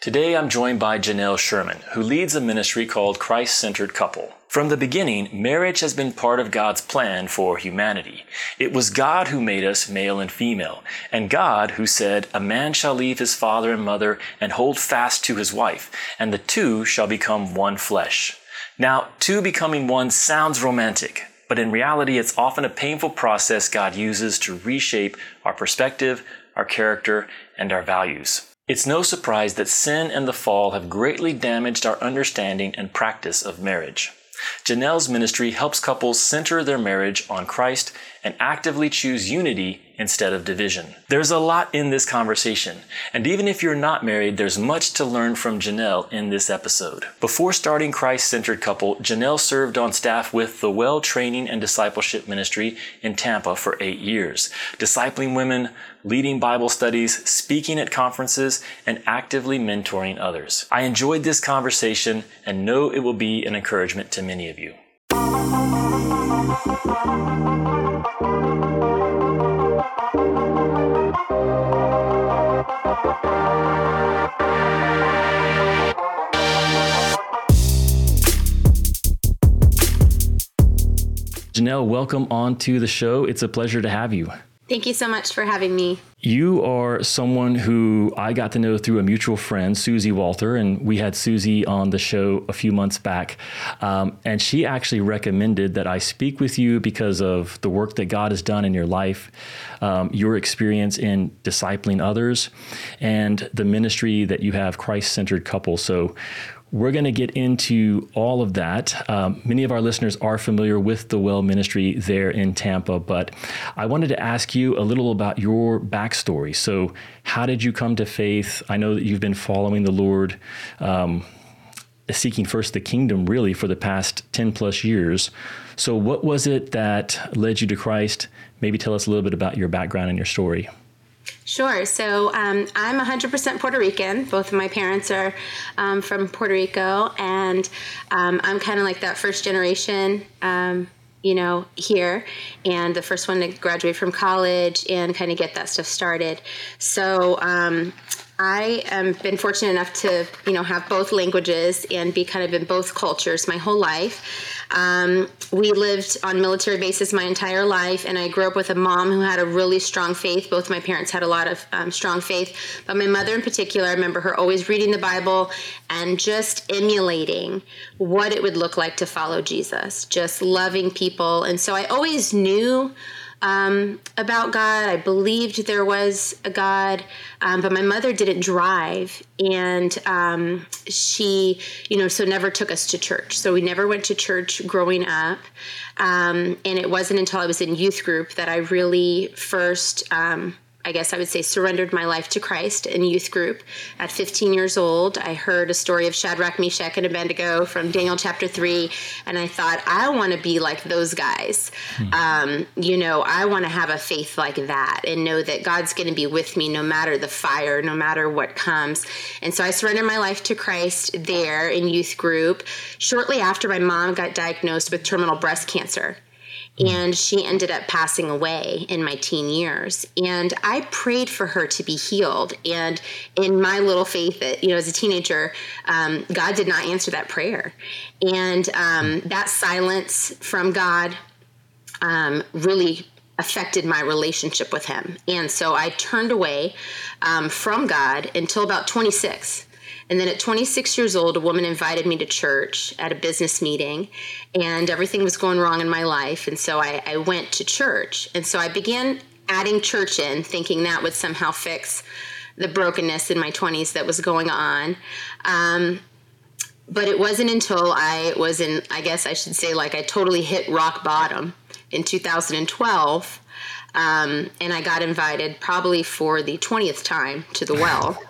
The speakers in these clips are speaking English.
Today I'm joined by Jennelle Sherman, who leads a ministry called Christ Centered Couple. From the beginning, marriage has been part of God's plan for humanity. It was God who made us male and female, and God who said, A man shall leave his father and mother and hold fast to his wife, and the two shall become one flesh. Now, two becoming one sounds romantic, but in reality, it's often a painful process God uses to reshape our perspective, our character, and our values. It's no surprise that sin and the fall have greatly damaged our understanding and practice of marriage. Jennelle's ministry helps couples center their marriage on Christ and actively choose unity instead of division. There's a lot in this conversation, and even if you're not married, there's much to learn from Jennelle in this episode. Before starting Christ Centered Couple, Jennelle served on staff with the Well Training and Discipleship Ministry in Tampa for eight years, discipling women, leading Bible studies, speaking at conferences, and actively mentoring others. I enjoyed this conversation and know it will be an encouragement to many of you. Jennelle, welcome on to the show. It's a pleasure to have you. Thank you so much for having me. You are someone who I got to know through a mutual friend, Susie Walter, and we had Susie on the show a few months back. Um, and she actually recommended that I speak with you because of the work that God has done in your life, um, your experience in discipling others, and the ministry that you have, Christ centered couple. So we're going to get into all of that. Um, many of our listeners are familiar with the Well Ministry there in Tampa, but I wanted to ask you a little about your backstory. So, how did you come to faith? I know that you've been following the Lord, um, seeking first the kingdom really for the past 10 plus years. So, what was it that led you to Christ? Maybe tell us a little bit about your background and your story. Sure. So um, I'm 100% Puerto Rican. Both of my parents are um, from Puerto Rico, and um, I'm kind of like that first generation. Um, you know, here, and the first one to graduate from college and kind of get that stuff started. So, um, I have been fortunate enough to, you know, have both languages and be kind of in both cultures my whole life. Um, we lived on military bases my entire life, and I grew up with a mom who had a really strong faith. Both my parents had a lot of um, strong faith, but my mother in particular, I remember her always reading the Bible and just emulating what it would look like to follow Jesus, just loving people. And so I always knew um, about God. I believed there was a God, um, but my mother didn't drive, and um, she, you know, so never took us to church. So we never went to church growing up, um, and it wasn't until I was in youth group that I really first um, I guess I would say, surrendered my life to Christ in youth group at 15 years old. I heard a story of Shadrach, Meshach, and Abednego from Daniel chapter 3, and I thought, I want to be like those guys. Hmm. Um, you know, I want to have a faith like that and know that God's going to be with me no matter the fire, no matter what comes. And so I surrendered my life to Christ there in youth group shortly after my mom got diagnosed with terminal breast cancer and she ended up passing away in my teen years. And i prayed for her to be healed. And in my little faith that you know as a teenager um, god did not answer that prayer. And um, that silence from god um, really affected my relationship with him. And so i turned away um, from god until about 26 and then at 26 years old, a woman invited me to church at a business meeting, and everything was going wrong in my life. And so I, I went to church. And so I began adding church in, thinking that would somehow fix the brokenness in my 20s that was going on. Um, but it wasn't until I was in, I guess I should say, like I totally hit rock bottom in 2012. Um, and I got invited probably for the 20th time to the well.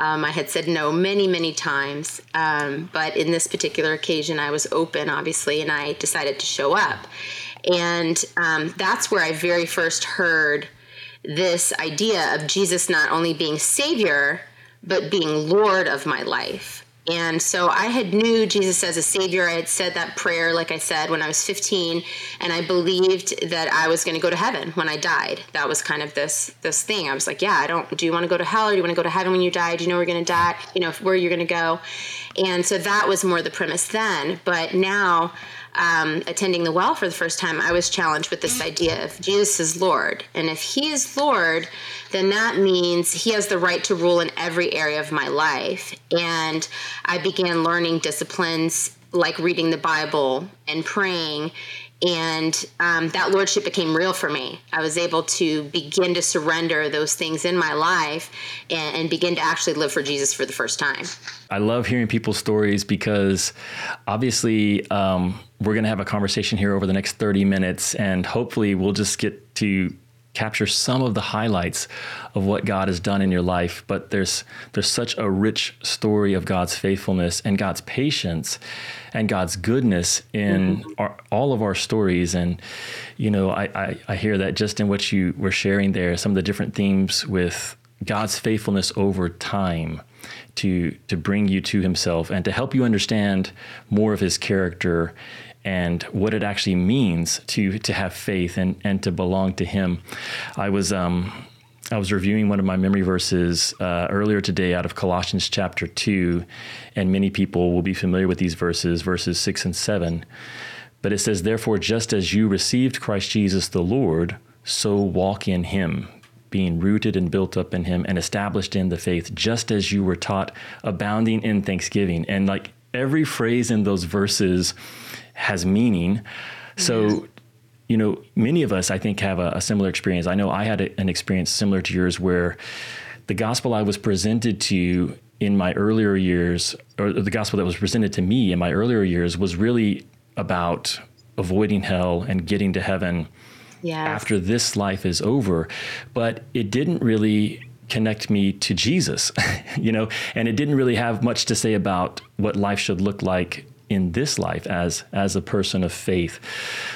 Um, I had said no many, many times, um, but in this particular occasion, I was open, obviously, and I decided to show up. And um, that's where I very first heard this idea of Jesus not only being Savior, but being Lord of my life. And so I had knew Jesus as a savior. I had said that prayer, like I said, when I was 15, and I believed that I was going to go to heaven when I died. That was kind of this this thing. I was like, yeah, I don't. Do you want to go to hell or do you want to go to heaven when you die? Do you know we're going to die? You know where you're going to go? And so that was more the premise then. But now um, attending the well for the first time, I was challenged with this idea of Jesus is Lord. And if He is Lord, then that means He has the right to rule in every area of my life. And I began learning disciplines like reading the Bible and praying and um, that lordship became real for me. I was able to begin to surrender those things in my life and, and, begin to actually live for Jesus for the first time. I love hearing people's stories because obviously um, we're going to have a conversation here over the next 30 minutes, and hopefully we'll just get to capture some of the highlights of what God has done in your life but there's there's such a rich story of God's faithfulness and God's patience and God's goodness in mm-hmm. our, all of our stories and you know I, I, I hear that just in what you were sharing there some of the different themes with God's faithfulness over time to to bring you to himself and to help you understand more of his character and what it actually means to to have faith and and to belong to Him. I was um, I was reviewing one of my memory verses uh, earlier today out of Colossians chapter two, and many people will be familiar with these verses, verses six and seven. But it says, "Therefore, just as you received Christ Jesus the Lord, so walk in Him." being rooted and built up in him and established in the faith just as you were taught abounding in thanksgiving and like every phrase in those verses has meaning. So, you know, many of us, I think, have a, a similar experience. I know I had a, an experience similar to yours where the gospel I was presented to in my earlier years, or the gospel that was presented to me in my earlier years, was really about avoiding hell and getting to heaven yes. after this life is over. But it didn't really connect me to Jesus, you know, and it didn't really have much to say about what life should look like in this life as as a person of faith.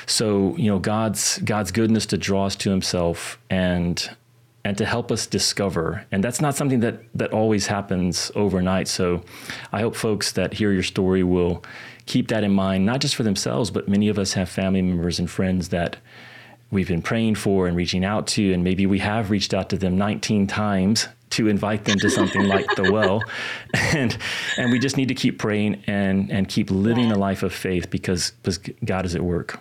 So you know God's God's goodness to draw us to Himself and and to help us discover. And that's not something that that always happens overnight. So I hope folks that hear your story will keep that in mind, not just for themselves, but many of us have family members and friends that we've been praying for and reaching out to, and maybe we have reached out to them 19 times to invite them to something like the well, and and we just need to keep praying and and keep living a life of faith because because God is at work.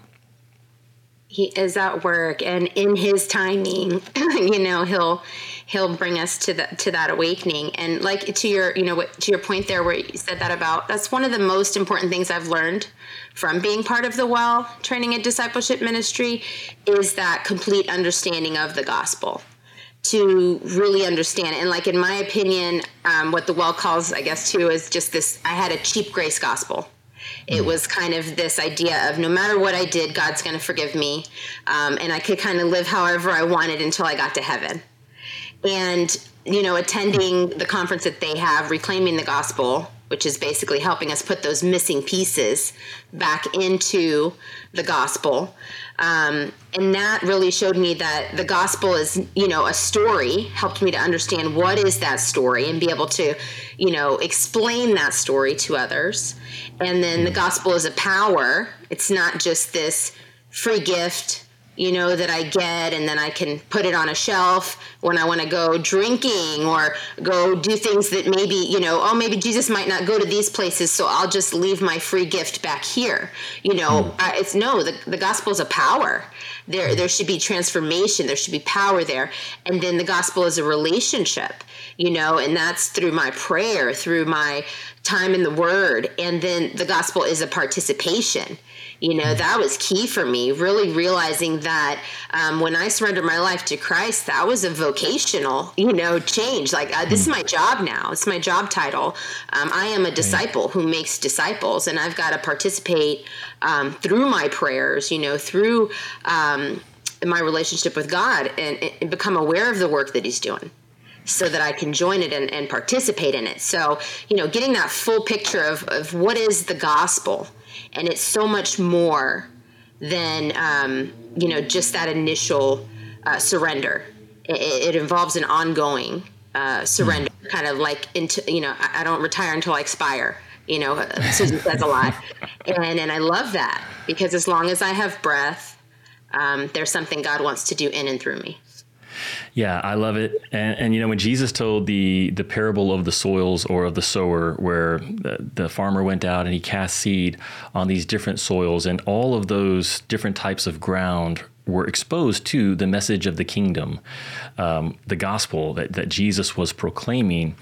He is at work, and in His timing, you know, He'll He'll bring us to that to that awakening. And like to your you know what to your point there, where you said that about that's one of the most important things I've learned from being part of the well training and discipleship ministry is that complete understanding of the gospel to really understand it. And like in my opinion, um, what the well calls, I guess, too, is just this. I had a cheap grace gospel. It mm. was kind of this idea of no matter what I did, God's going to forgive me, um, and I could kind of live however I wanted until I got to heaven. And you know, attending the conference that they have, reclaiming the gospel, which is basically helping us put those missing pieces back into the gospel. Um, and that really showed me that the gospel is, you know, a story, helped me to understand what is that story and be able to, you know, explain that story to others. And then the gospel is a power. It's not just this free gift you know, that I get, and then I can put it on a shelf when I want to go drinking or go do things that maybe, you know, oh, maybe Jesus might not go to these places, so I'll just leave my free gift back here. You know, uh, it's no, the, the gospel is a power. There, there should be transformation, there should be power there. And then the gospel is a relationship, you know, and that's through my prayer, through my time in the word. And then the gospel is a participation you know that was key for me really realizing that um, when i surrendered my life to christ that was a vocational you know change. Like uh, this is my job now. It's my job title. Um, i am a disciple who makes disciples and i've got to participate um, through my prayers you know through um, my relationship with god and, and become aware of the work that he's doing so that I can join it and, and, participate in it. So, you know, getting that full picture of, of what is the gospel and it's so much more than um, you know just that initial uh, surrender. It, it, involves an ongoing uh, surrender. Mm kind of like into you know I, I don't retire until I expire. You know, Susan says a lot, and and I love that because as long as I have breath, um, there's something God wants to do in and through me. Yeah, I love it. And, and, you know, when Jesus told the the parable of the soils or of the sower, where the, the farmer went out and he cast seed on these different soils, and all of those different types of ground were exposed to the message of the kingdom, um, the gospel that, that Jesus was proclaiming.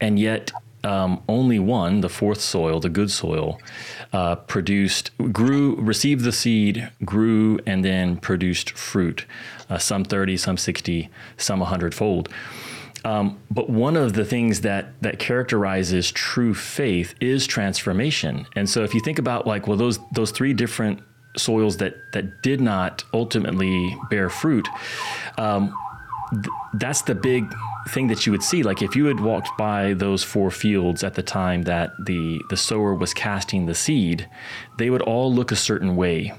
And yet, um, only one, the fourth soil, the good soil, uh, produced, grew, received the seed, grew, and then produced fruit. Uh, some 30, some 60, some 100 fold. Um, but one of the things that that characterizes true faith is transformation. And so, if you think about like, well, those those three different soils that that did not ultimately bear fruit, um, th- that's the big thing that you would see like if you had walked by those four fields at the time that the the sower was casting the seed they would all look a certain way.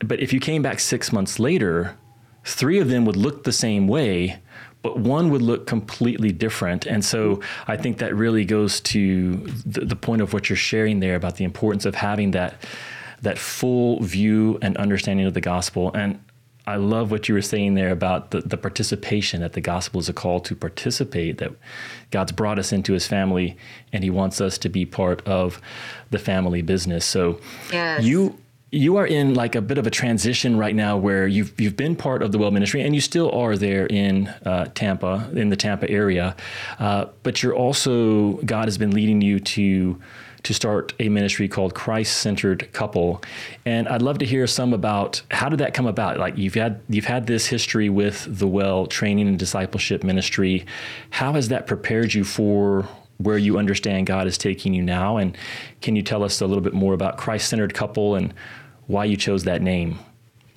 But if you came back 6 months later three of them would look the same way but one would look completely different. And so i think that really goes to the, the point of what you're sharing there about the importance of having that that full view and understanding of the gospel. And I love what you were saying there about the, the participation that the gospel is a call to participate, that God's brought us into his family and he wants us to be part of the family business. So yes. you you are in like a bit of a transition right now where you've you've been part of the well ministry and you still are there in uh, Tampa in the Tampa area, uh, but you're also God has been leading you to to start a ministry called Christ Centered Couple. And I'd love to hear some about how did that come about? Like you've had you've had this history with the Well Training and Discipleship Ministry. How has that prepared you for where you understand God is taking you now? And can you tell us a little bit more about Christ Centered Couple and why you chose that name?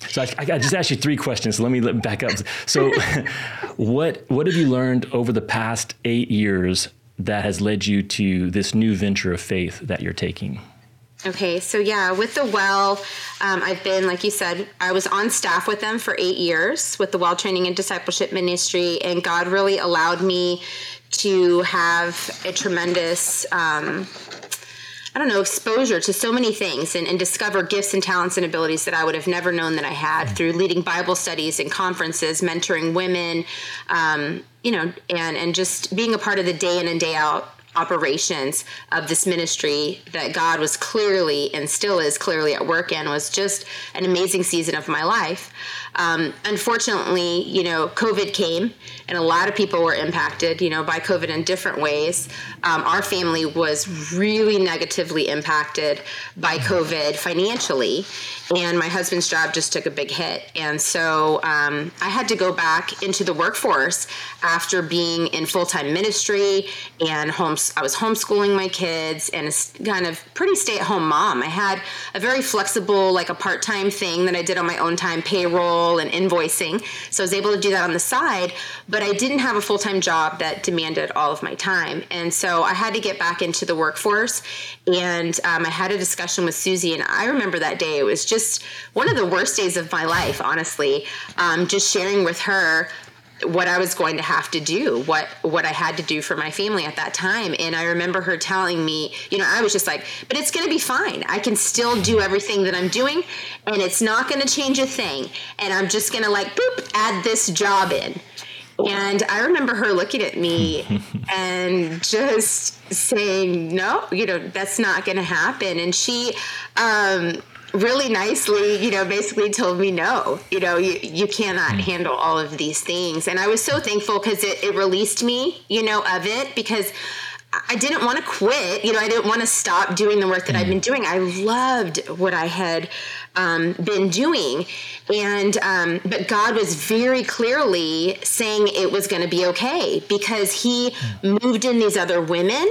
So I, I, just asked you three questions. So let me back up. So, what what have you learned over the past eight years that has led you to this new venture of faith that you're taking? Okay, so yeah, with the Well, um, I've been, like you said, I was on staff with them for eight years with the Well Training and Discipleship Ministry, and God really allowed me to have a tremendous um, I don't know, exposure to so many things and, and, discover gifts and talents and abilities that I would have never known that I had through leading Bible studies and conferences, mentoring women, um, you know, and, and just being a part of the day in and day out operations of this ministry that God was clearly and still is clearly at work in was just an amazing season of my life. Um, unfortunately, you know, COVID came and a lot of people were impacted, you know, by COVID in different ways. Um, our family was really negatively impacted by COVID financially, and my husband's job just took a big hit. And so um, I had to go back into the workforce after being in full time ministry and homes. I was homeschooling my kids and a kind of pretty stay at home mom. I had a very flexible, like a part time thing that I did on my own time, payroll and invoicing. So I was able to do that on the side, but I didn't have a full time job that demanded all of my time. And so I had to get back into the workforce. And um, I had a discussion with Susie, and I remember that day. It was just one of the worst days of my life, honestly. Um, just sharing with her what I was going to have to do, what what I had to do for my family at that time. And I remember her telling me, you know, I was just like, but it's going to be fine. I can still do everything that I'm doing and it's not going to change a thing. And I'm just going to like boop add this job in. And I remember her looking at me and just saying, "No, you know, that's not going to happen." And she um really nicely, you know, basically told me no, you know, you, you cannot hmm. handle all of these things. And I was so thankful because it, it released me, you know, of it because I didn't want to quit. You know, I didn't want to stop doing the work that I've hmm. been doing. I loved what I had um, been doing, and um, but God was very clearly saying it was going to be okay because He moved in these other women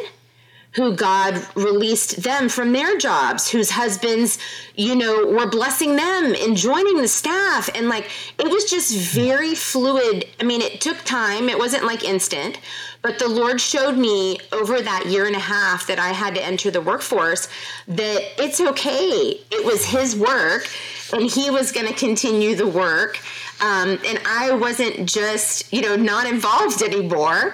who God released them from their jobs, whose husbands, you know, were blessing them and joining the staff. And like, it was just very fluid. I mean, it took time, it wasn't like instant, but the Lord showed me over that year and a half that I had to enter the workforce that it's okay. It was His work, and He was going to continue the work. Um, and I wasn't just, you know, not involved anymore.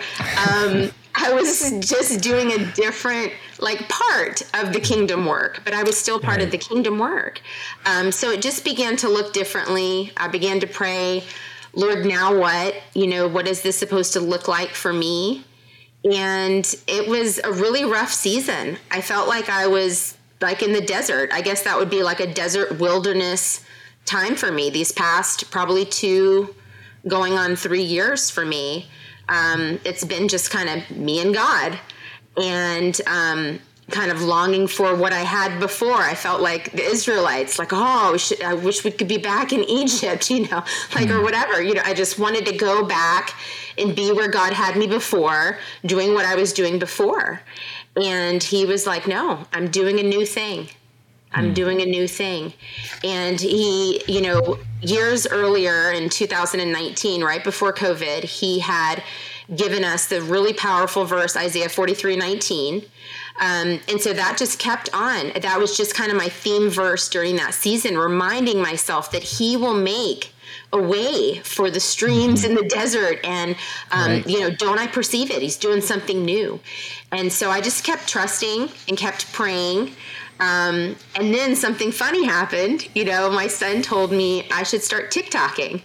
Um, I was just doing a different like part of the kingdom work, but I was still part right. of the kingdom work. Um, so it just began to look differently. I began to pray, Lord, now what? You know, what is this supposed to look like for me? And it was a really rough season. I felt like I was like in the desert. I guess that would be like a desert wilderness time for me these past probably two going on three years for me um, it's been just kind of me and God and um, kind of longing for what I had before. I felt like the Israelites, like, oh, should, I wish we could be back in Egypt, you know, like, or hmm. whatever. You know, I just wanted to go back and be where God had me before, doing what I was doing before. And he was like, no, I'm doing a new thing. I'm mm. doing a new thing. And he, you know, years earlier in 2019, right before COVID, he had given us the really powerful verse, Isaiah 43 19. Um, and so that just kept on. That was just kind of my theme verse during that season, reminding myself that he will make a way for the streams in the desert and um, right. you know don't i perceive it he's doing something new and so i just kept trusting and kept praying um, and then something funny happened. You know, my son told me I should start TikToking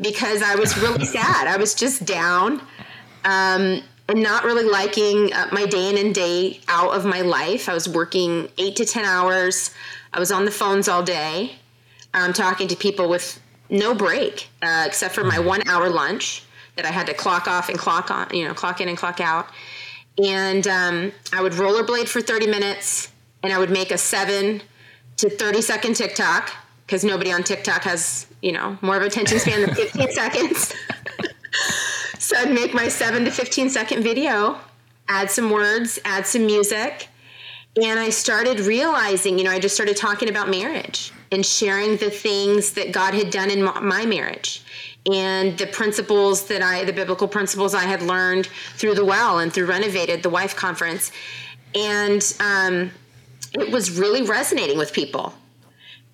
because I was really sad. I was just down um, and not really liking uh, my day in and day out of my life. I was working eight to 10 hours. I was on the phones all day, um, talking to people with no break uh, except for my one hour lunch that I had to clock off and clock on, you know, clock in and clock out. And um, I would rollerblade for 30 minutes and I would make a seven to 30 second TikTok because nobody on TikTok has, you know, more of a attention span than 15 seconds. So I'd make my seven to 15 second video, add some words, add some music. And I started realizing, you know, I just started talking about marriage and sharing the things that God had done in my marriage and the principles that I, the biblical principles I had learned through the well and through Renovated, the wife conference. And um, it was really resonating with people.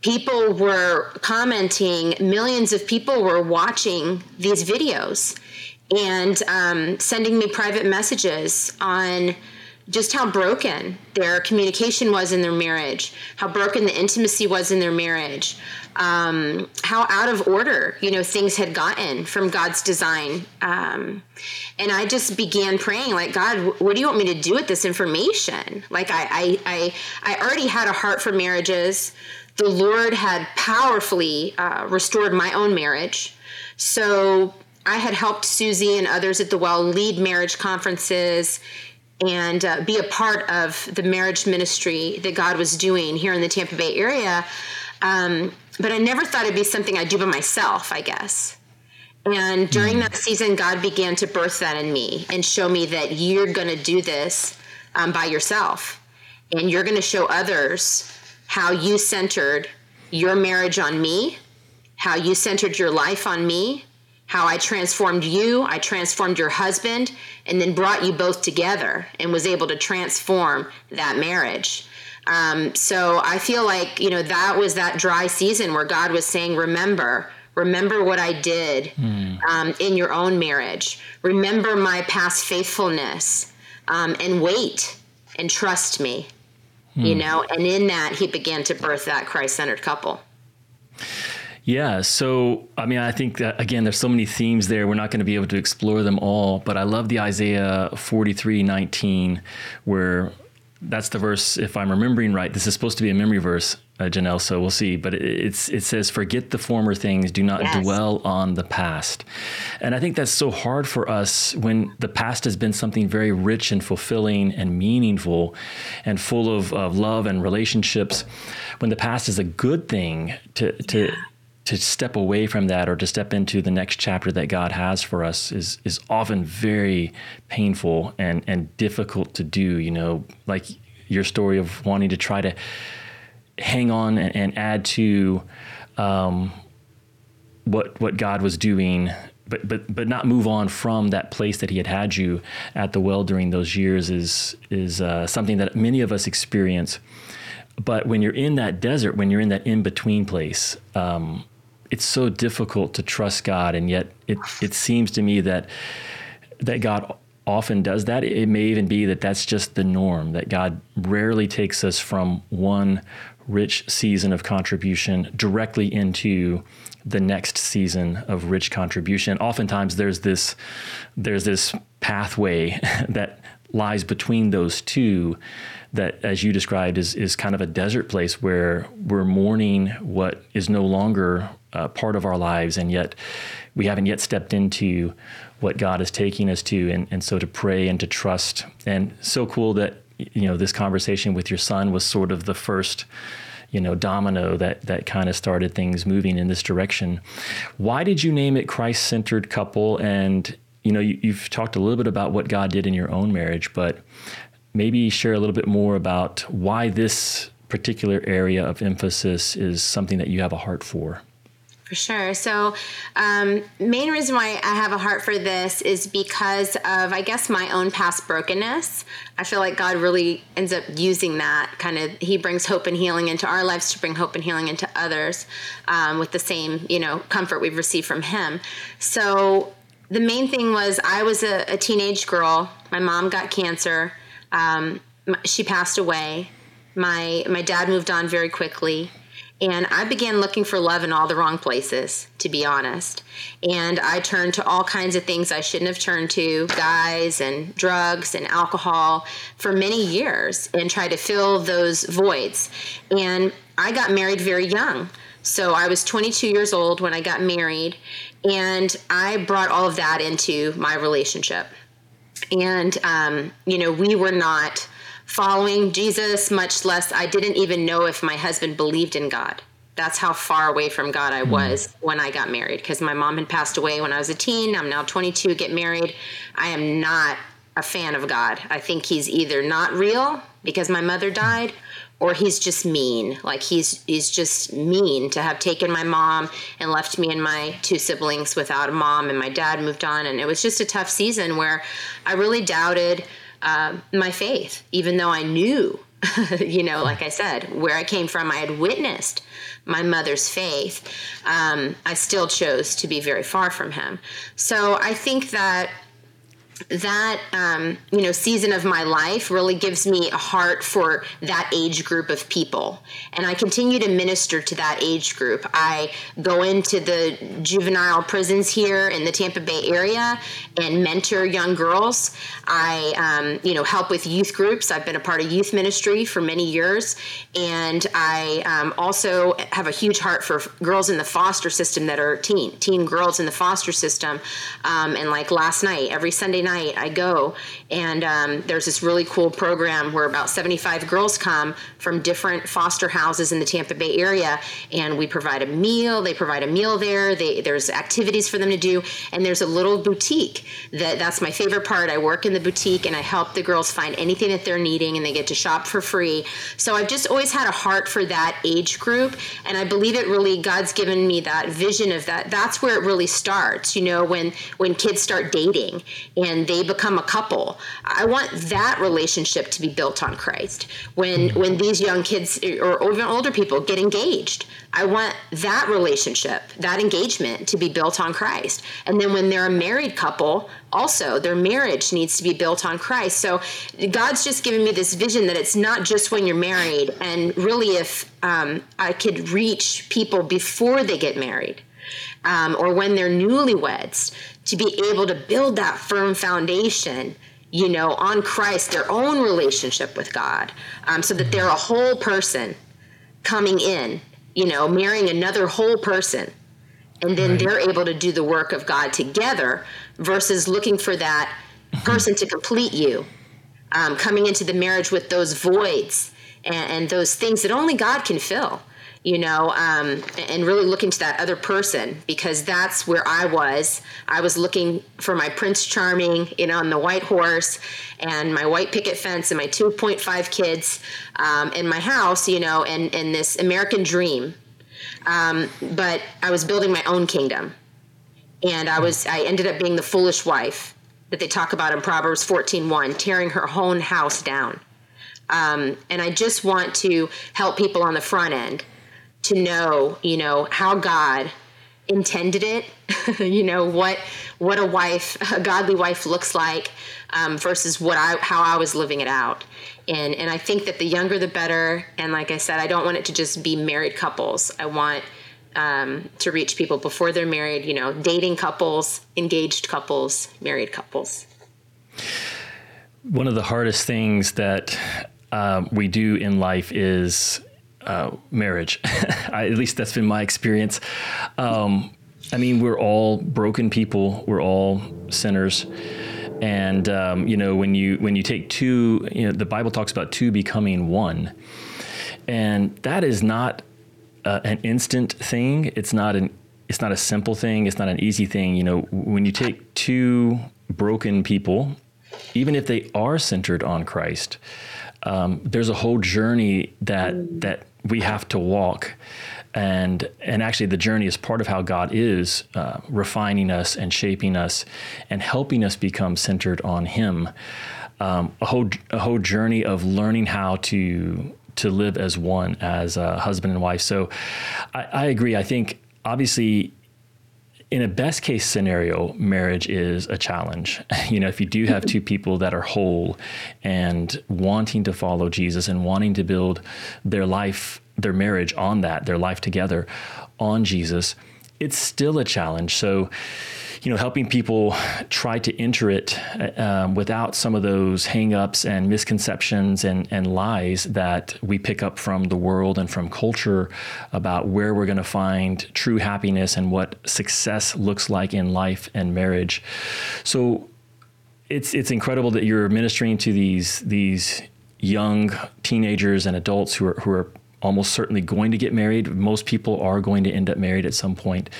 People were commenting, millions of people were watching these videos and um, sending me private messages on just how broken their communication was in their marriage, how broken the intimacy was in their marriage, um, how out of order you know things had gotten from God's design. Um, and I just began praying, like God, what do you want me to do with this information? Like I, I, I, I already had a heart for marriages. The Lord had powerfully uh, restored my own marriage. So I had helped Susie and others at the Well lead marriage conferences and uh, be a part of the marriage ministry that God was doing here in the Tampa Bay area. Um, but I never thought it'd be something I'd do by myself, I guess. And during mm. that season, God began to birth that in me and show me that you're going to do this um, by yourself. And you're going to show others how you centered your marriage on me, how you centered your life on me, how I transformed you, I transformed your husband, and then brought you both together and was able to transform that marriage. Um, so I feel like, you know, that was that dry season where God was saying, remember, remember what I did mm. um, in your own marriage. Remember my past faithfulness um, and wait and trust me, mm. you know, and in that he began to birth that Christ centered couple. Yeah. So, I mean, I think that, again, there's so many themes there. We're not going to be able to explore them all, but I love the Isaiah 43 19, where that's the verse, if I'm remembering right. This is supposed to be a memory verse, uh, Jennelle, so we'll see. But it's it says, Forget the former things, do not yes. dwell on the past. And I think that's so hard for us when the past has been something very rich and fulfilling and meaningful and full of, of love and relationships. When the past is a good thing to, to yeah to step away from that or to step into the next chapter that God has for us is is often very painful and and difficult to do. You know, like your story of wanting to try to hang on and, and add to um, what what God was doing. But, but but not move on from that place that he had had you at the well during those years is is uh, something that many of us experience. But when you're in that desert, when you're in that in between place, um, it's so difficult to trust God, and yet it it seems to me that that God often does that. It may even be that that's just the norm, that God rarely takes us from one rich season of contribution directly into the next season of rich contribution. Oftentimes there's this there's this pathway that lies between those two that as you described is is kind of a desert place where we're mourning what is no longer uh, part of our lives and yet we haven't yet stepped into what God is taking us to and, and so to pray and to trust and so cool that you know this conversation with your son was sort of the first you know domino that that kind of started things moving in this direction. Why did you name it Christ centered couple? And you know you, you've talked a little bit about what God did in your own marriage, but maybe share a little bit more about why this particular area of emphasis is something that you have a heart for. For sure. So, um, main reason why I have a heart for this is because of, I guess, my own past brokenness. I feel like God really ends up using that kind of. He brings hope and healing into our lives to bring hope and healing into others um, with the same, you know, comfort we've received from Him. So, the main thing was I was a, a teenage girl. My mom got cancer. Um, she passed away. My my dad moved on very quickly and I began looking for love in all the wrong places, to be honest. And I turned to all kinds of things I shouldn't have turned to guys and drugs and alcohol for many years and tried to fill those voids. And I got married very young. So I was 22 years old when I got married. And I brought all of that into my relationship. And, um, you know, we were not following Jesus, much less I didn't even know if my husband believed in God. That's how far away from God I hmm. was mm. when I got married because my mom had passed away when I was a teen. I'm now 22, get married. I am not a fan of God. I think he's either not real because my mother died or he's just mean. Like he's he's just mean to have taken my mom and left me and my two siblings without a mom and my dad moved on and it was just a tough season where I really doubted uh, my faith, even though I knew, you know, like I said, where I came from, I had witnessed my mother's faith. Um, I still chose to be very far from him. So I think that that um, you know season of my life really gives me a heart for that age group of people. And i continue to minister to that age group. I go into the juvenile prisons here in the tampa bay area and mentor young girls. I um, you know help with youth groups. I've been a part of youth ministry for many years. And i um, also have a huge heart for girls in the foster system that are teen teen girls in the foster system. Um, and like last night every sunday night night I go, and um, there's this really cool program where about 75 girls come from different foster houses in the Tampa Bay area, and we provide a meal. They provide a meal there. They, there's activities for them to do, and there's a little boutique. That that's my favorite part. I work in the boutique, and I help the girls find anything that they're needing, and they get to shop for free. So I've just always had a heart for that age group, and I believe it really God's given me that vision of that. That's where it really starts. You know, when when kids start dating and and they become a couple. I want that relationship to be built on Christ. When when these young kids or even older people get engaged, I want that relationship, that engagement to be built on Christ. And then when they're a married couple, also their marriage needs to be built on Christ. So God's just given me this vision that it's not just when you're married, and really, if um, I could reach people before they get married. Um, or when they're newlyweds to be able to build that firm foundation you know on christ their own relationship with god um, so that they're a whole person coming in you know marrying another whole person and then right. they're able to do the work of god together versus looking for that person to complete you um, coming into the marriage with those voids and, and those things that only god can fill you know, um, and really looking to that other person because that's where I was. I was looking for my Prince Charming, know, on the white horse and my white picket fence and my 2.5 kids um, in my house, you know, and, and this American dream. Um, but I was building my own kingdom. And I was, I ended up being the foolish wife that they talk about in Proverbs 14:1, tearing her own house down. Um, and I just want to help people on the front end to know, you know, how God intended it you know what what a wife, a godly wife, looks like um, versus what I how I was living it out. And and I think that the younger the better. And like I said, I don't want it to just be married couples. I want um, to reach people before they're married. You know, dating couples, engaged couples, married couples. One of the hardest things that um, we do in life is uh, marriage. I, at least that's been my experience. Um, I mean, we're all broken people. We're all sinners. And um, you know, when you when you take two, you know, the Bible talks about two becoming one, and that is not uh, an instant thing. It's not an it's not a simple thing. It's not an easy thing. You know, when you take two broken people, even if they are centered on Christ, um, there's a whole journey that that we have to walk and and actually the journey is part of how God is uh, refining us and shaping us and helping us become centered on Him. Um, a whole a whole journey of learning how to to live as one as a husband and wife. So I, I agree. I think obviously in a best case scenario, marriage is a challenge. You know, if you do have two people that are whole and wanting to follow Jesus and wanting to build their life their marriage on that, their life together on Jesus, it's still a challenge. So, you know, helping people try to enter it um, without some of those hangups and misconceptions and, and lies that we pick up from the world and from culture about where we're going to find true happiness and what success looks like in life and marriage. So, it's it's incredible that you're ministering to these these young teenagers and adults who are who are almost certainly going to get married. Most people are going to end up married at some point.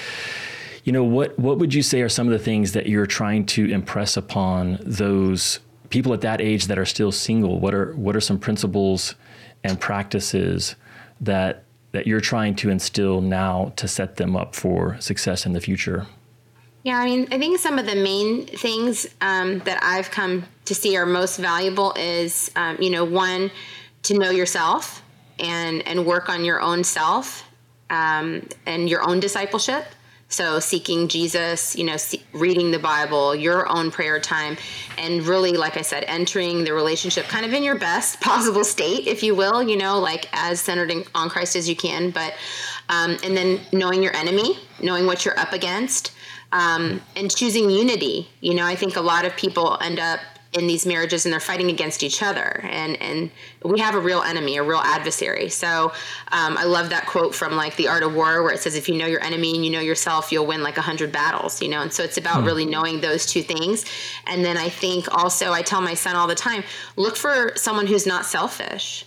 You know, what, what would you say are some of the things that you're trying to impress upon those people at that age that are still single? What are, what are some principles and practices that, that you're trying to instill now to set them up for success in the future? Yeah, I mean, I think some of the main things um, that I've come to see are most valuable is, um, you know, one, to know yourself and and work on your own self um, and your own discipleship. So seeking Jesus, you know, see, reading the Bible, your own prayer time, and really, like I said, entering the relationship kind of in your best possible state, if you will, you know, like as centered in, on Christ as you can. But um, and then knowing your enemy, knowing what you're up against, um, and choosing unity. You know, I think a lot of people end up in these marriages and they're fighting against each other. And and we have a real enemy a real adversary. So um, i love that quote from like the art of war where it says if you know your enemy and you know yourself you'll win like a hundred battles you know? And so it's about hmm. really knowing those two things. And then i think also i tell my son all the time look for someone who's not selfish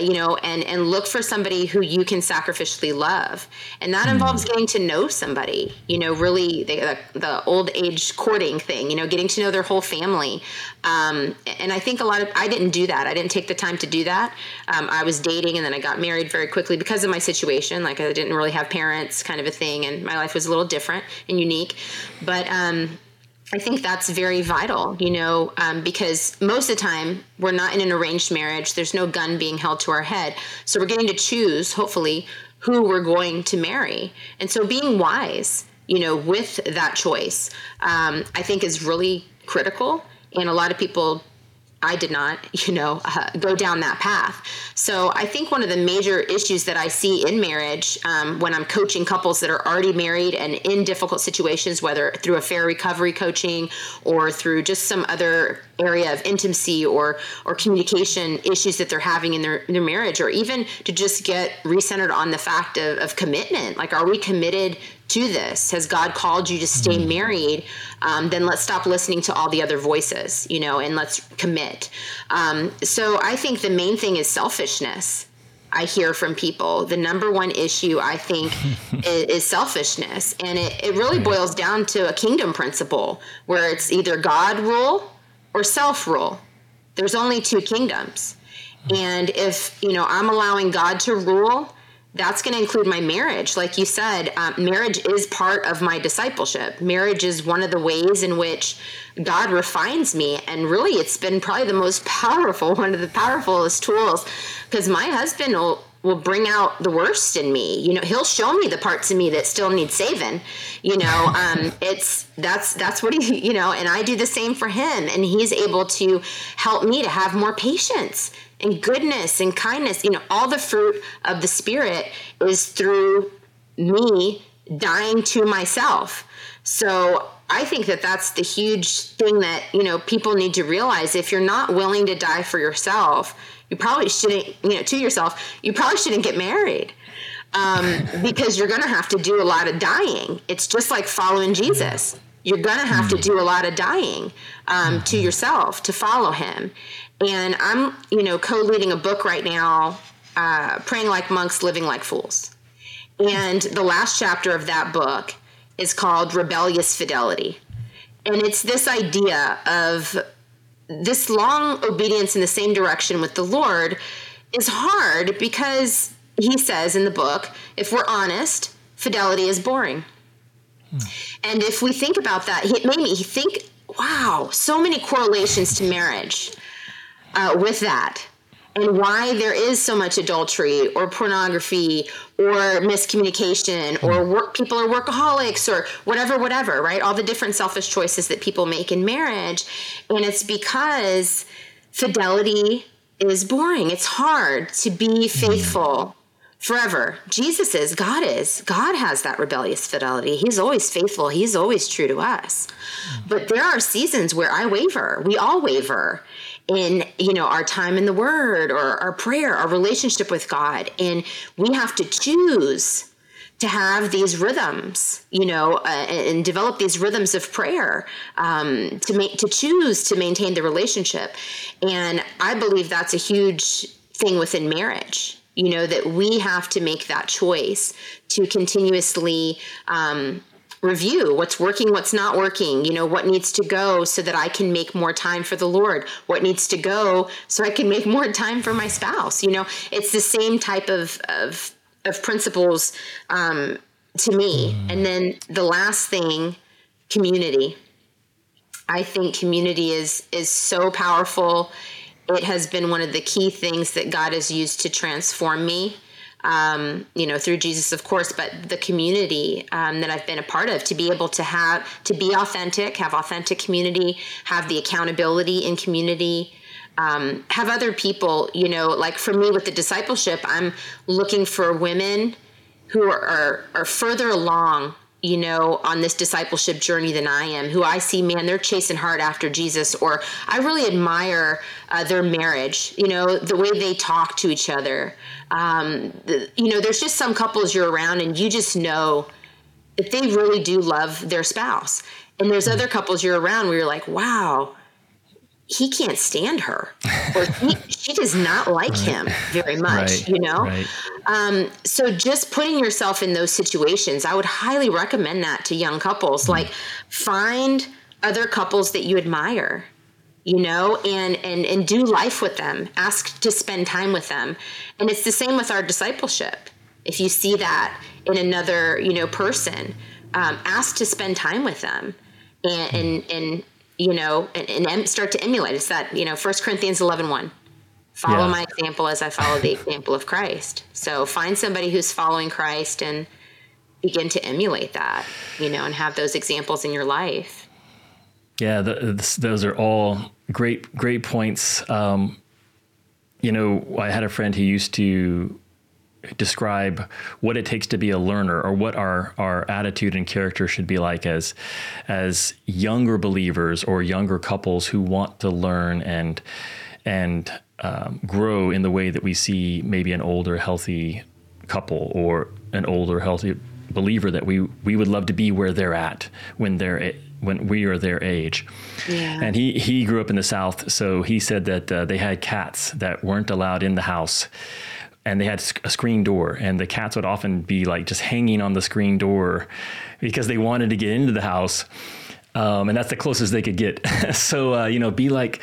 you know, and and look for somebody who you can sacrificially love, and that mm. involves getting to know somebody. You know, really the, the, the old age courting thing. You know, getting to know their whole family. Um, and I think a lot of I didn't do that. I didn't take the time to do that. Um, I was dating, and then I got married very quickly because of my situation. Like I didn't really have parents, kind of a thing, and my life was a little different and unique. But um, I think that's very vital, you know, um, because most of the time we're not in an arranged marriage. There's no gun being held to our head. So we're getting to choose, hopefully, who we're going to marry. And so being wise, you know, with that choice, um, I think is really critical. And a lot of people I did not, you know, uh, go down that path. So I think one of the major issues that I see in marriage um, when I'm coaching couples that are already married and in difficult situations, whether through affair recovery coaching or through just some other area of intimacy or or communication issues that they're having in their in their marriage, or even to just get recentered on the fact of, of commitment. Like, are we committed to this? Has God called you to stay mm-hmm. married? Um, then let's stop listening to all the other voices, you know, and let's commit. Um, so I think the main thing is selfishness. I hear from people. The number one issue I think is, is, selfishness. And it, it really boils down to a kingdom principle where it's either God rule or self rule. There's only two kingdoms. And if, you know, I'm allowing God to rule, that's going to include my marriage. Like you said, um, marriage is part of my discipleship. Marriage is one of the ways in which God refines me. And really, it's been probably the most powerful, one of the powerfulest tools. Because my husband will, will bring out the worst in me. You know, he'll show me the parts of me that still need saving. You know, um, it's that's that's what he you know, and I do the same for him, and he's able to help me to have more patience and goodness and kindness. You know, all the fruit of the spirit is through me dying to myself. So I think that that's the huge thing that you know people need to realize. If you're not willing to die for yourself you probably shouldn't, you know, to yourself, you probably shouldn't get married um, because you're going to have to do a lot of dying. It's just like following Jesus. You're going to have to do a lot of dying um, to yourself to follow him. And I'm, you know, co leading a book right now, uh, Praying Like Monks, Living Like Fools. And the last chapter of that book is called Rebellious Fidelity. And it's this idea of this long obedience in the same direction with the Lord is hard because he says in the book, if we're honest, fidelity is boring. Hmm. And if we think about that, it made me think, wow, so many correlations to marriage uh, with that and why there is so much adultery or pornography or miscommunication or hmm. work people are workaholics or whatever whatever right? All the different selfish choices that people make in marriage. And it's because fidelity is boring. It's hard to be hmm. faithful forever. Jesus is god is. God has that rebellious fidelity. He's always faithful. He's always true to us. Hmm. but there are seasons where i waver. We all waver in you know our time in the word or our prayer our relationship with god and we have to choose to have these rhythms, you know, uh, and develop these rhythms of prayer um, to make to choose to maintain the relationship. And I believe that's a huge thing within marriage. You know that we have to make that choice to continuously um, review what's working, what's not working, you know, what needs to go so that I can make more time for the Lord, what needs to go so I can make more time for my spouse. You know, it's the same type of, of, of principles um, to me. Mm. And then the last thing, community. I think community is is so powerful. It has been one of the key things that God has used to transform me um, you know, through Jesus, of course, but the community um, that I've been a part of to be able to have, to be authentic, have authentic community, have the accountability in community. Um, have other people, you know, like for me with the discipleship, I'm looking for women who are, are, are further along you know, on this discipleship journey than I am, who I see, man, they're chasing hard after Jesus, or I really admire uh, their marriage, you know, the way they talk to each other. Um, the, you know, there's just some couples you're around and you just know that they really do love their spouse. And there's other couples you're around where you're like, wow, he can't stand her or he, she does not like right. him very much right. you know right. um, so just putting yourself in those situations i would highly recommend that to young couples mm-hmm. like find other couples that you admire you know and and and do life with them ask to spend time with them and it's the same with our discipleship if you see that in another you know person um, ask to spend time with them and and, and you know, and, and, start to emulate. It's that, you know, First Corinthians 11, 1. Follow yeah. my example as I follow the example of Christ. So find somebody who's following Christ and begin to emulate that, you know, and have those examples in your life. Yeah, the, those are all great, great points. Um, you know, I had a friend who used to describe what it takes to be a learner or what our, our attitude and character should be like as as younger believers or younger couples who want to learn and and um, grow in the way that we see maybe an older healthy couple or an older healthy believer that we we would love to be where they're at when they're when we are their age. Yeah. And he he grew up in the South, so he said that uh, they had cats that weren't allowed in the house and they had a screen door and the cats would often be like just hanging on the screen door because they wanted to get into the house um, and that's the closest they could get. So uh, you know be like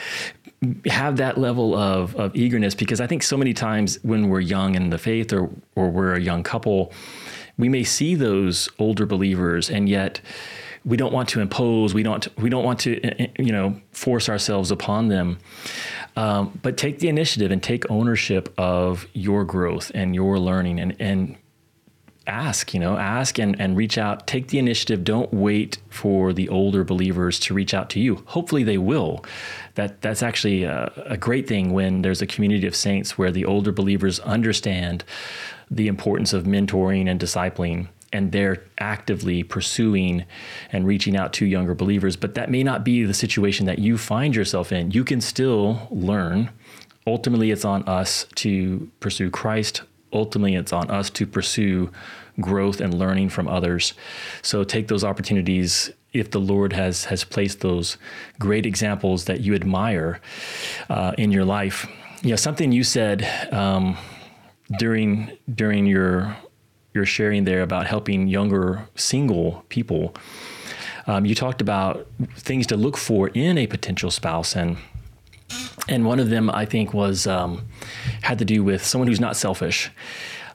have that level of, of eagerness because i think so many times when we're young in the faith or, or we're a young couple we may see those older believers and yet we don't want to impose we don't we don't want to you know force ourselves upon them Um, but take the initiative and take ownership of your growth and your learning and, and ask, you know, ask and, and reach out. Take the initiative. Don't wait for the older believers to reach out to you. Hopefully they will. That that's actually a, a great thing when there's a community of saints where the older believers understand the importance of mentoring and discipling and they're actively pursuing and reaching out to younger believers. But that may not be the situation that you find yourself in. You can still learn. Ultimately, it's on us to pursue Christ. Ultimately, it's on us to pursue growth and learning from others. So take those opportunities if the Lord has has placed those great examples that you admire uh, in your life. Know, something you said um, during during your your sharing there about helping younger single people. Um, you talked about things to look for in a potential spouse, and and one of them I think was um, had to do with someone who's not selfish.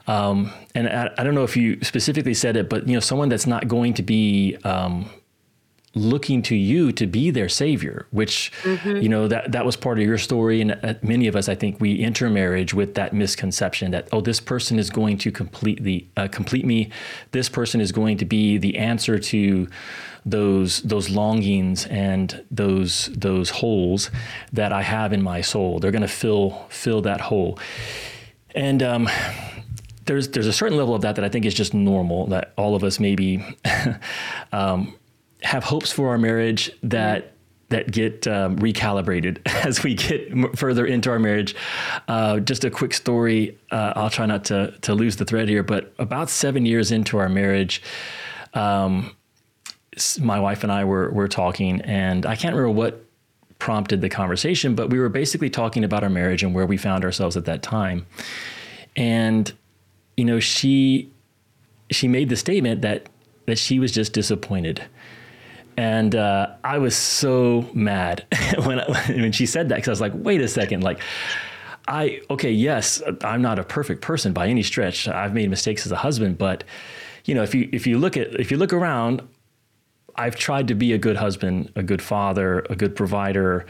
Um, and I, I, don't know if you specifically said it, but you know, someone that's not going to be um, looking to you to be their savior, which mm-hmm. you know that that was part of your story, and uh, many of us, I think, we enter marriage with that misconception that oh, this person is going to completely uh, complete me. This person is going to be the answer to those those longings and those those holes that I have in my soul. They're going to fill fill that hole, and um, there's there's a certain level of that that I think is just normal that all of us maybe um, have hopes for our marriage that that get um, recalibrated as we get m- further into our marriage. Uh, just a quick story. Uh, I'll try not to to lose the thread here, but about seven years into our marriage. Um, my wife and I were were talking, and I can't remember what prompted the conversation, but we were basically talking about our marriage and where we found ourselves at that time. And you know, she she made the statement that that she was just disappointed and uh, I was so mad when I, when she said that because I was like, wait a second, like. I okay, yes, I'm not a perfect person by any stretch. I've made mistakes as a husband, but you know, if you if you look at if you look around, I've tried to be a good husband, a good father, a good provider,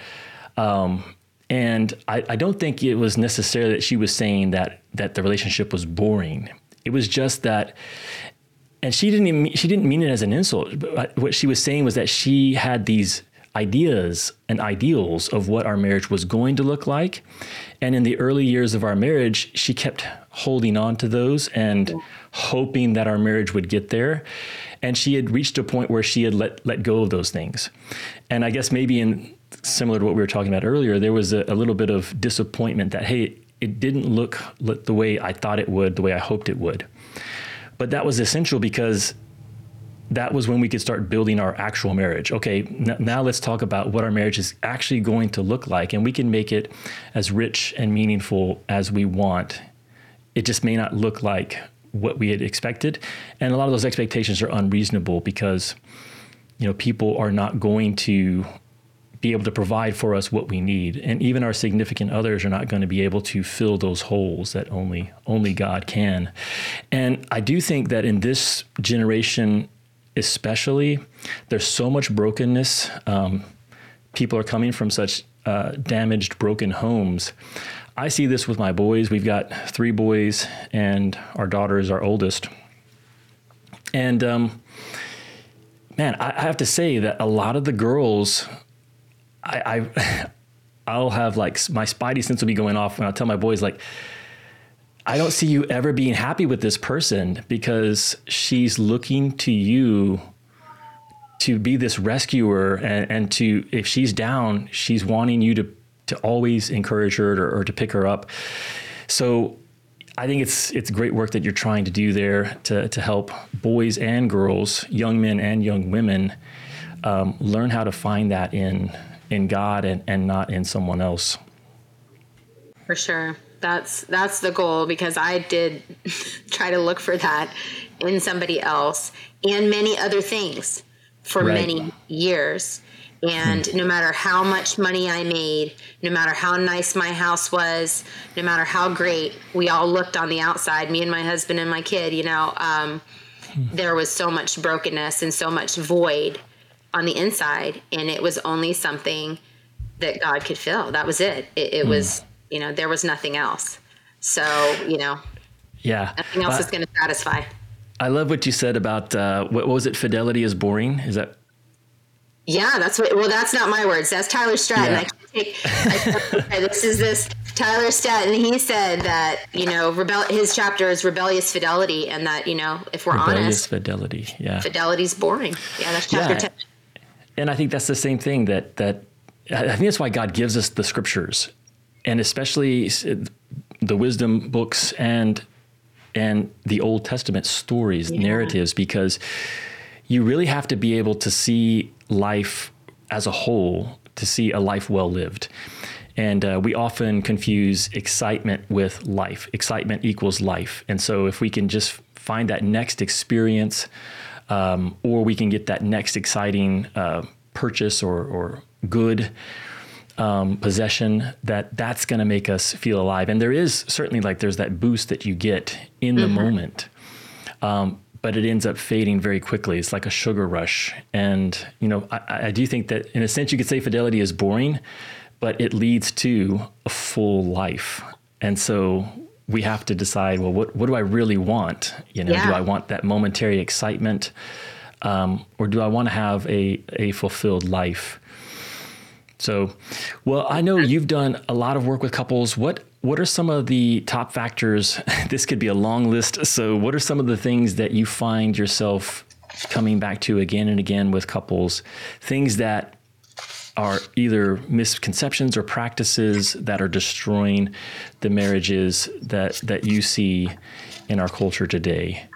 um, and I, I, don't think it was necessarily that she was saying that that the relationship was boring. It was just that and she didn't even, she didn't mean it as an insult. But what she was saying was that she had these ideas and ideals of what our marriage was going to look like. And in the early years of our marriage, she kept holding on to those and hoping that our marriage would get there. And she had reached a point where she had let let go of those things. And I guess maybe in similar to what we were talking about earlier, there was a, a little bit of disappointment that hey, it didn't look the way I thought it would, the way I hoped it would. But that was essential because that was when we could start building our actual marriage. Okay, n- now let's talk about what our marriage is actually going to look like, and we can make it as rich and meaningful as we want. It just may not look like what we had expected, and a lot of those expectations are unreasonable because you know people are not going to be able to provide for us what we need. And even our significant others are not going to be able to fill those holes that only only God can. And I do think that in this generation especially, there's so much brokenness. Um, people are coming from such uh, damaged, broken homes. I see this with my boys. We've got three boys, and our daughter is our oldest. And um, man, I have to say that a lot of the girls I, I I'll have like my spidey sense will be going off when I tell my boys like I don't see you ever being happy with this person because she's looking to you to be this rescuer and, and to if she's down, she's wanting you to to always encourage her or, or to pick her up. So I think it's it's great work that you're trying to do there to to help boys and girls, young men and young women, um, learn how to find that in in God and, and not in someone else. For sure. That's that's the goal because I did try to look for that in somebody else and many other things for right. many years. And hmm. no matter how much money I made, no matter how nice my house was, no matter how great we all looked on the outside, me and my husband and my kid, you know, um, hmm. there was so much brokenness and so much void on the inside and it was only something that God could fill. That was it. It, it mm. was, you know, there was nothing else. So, you know, yeah, nothing else uh, is going to satisfy. I love what you said about uh, what, was it? Fidelity is boring. Is that? Yeah, that's what. Well, that's not my words. That's Tyler Stratton. Yeah. I take. I, this is this Tyler Stratton. He said that you know, rebel. His chapter is rebellious fidelity, and that you know, if we're rebellious honest, fidelity. Yeah, fidelity's boring. Yeah, that's chapter yeah. ten. And I think that's the same thing that that I think that's why God gives us the scriptures, and especially the wisdom books and and the Old Testament stories, yeah. narratives, because you really have to be able to see life as a whole to see a life well lived. And uh, we often confuse excitement with life. Excitement equals life. And so if we can just find that next experience, um, or we can get that next exciting uh, purchase or, or good um, possession that that's going to make us feel alive. And there is certainly like there's that boost that you get in the mm-hmm. moment. Um, but it ends up fading very quickly. It's like a sugar rush. And, you know, I, I do think that in a sense you could say fidelity is boring, but it leads to a full life. And so we have to decide, well, what, what do I really want? You know, yeah. do I want that momentary excitement? Um, or do I want to have a, a fulfilled life? So, well, I know you've done a lot of work with couples. What what are some of the top factors? This could be a long list. So, what are some of the things that you find yourself coming back to again and again with couples? Things that are either misconceptions or practices that are destroying the marriages that that you see in our culture today.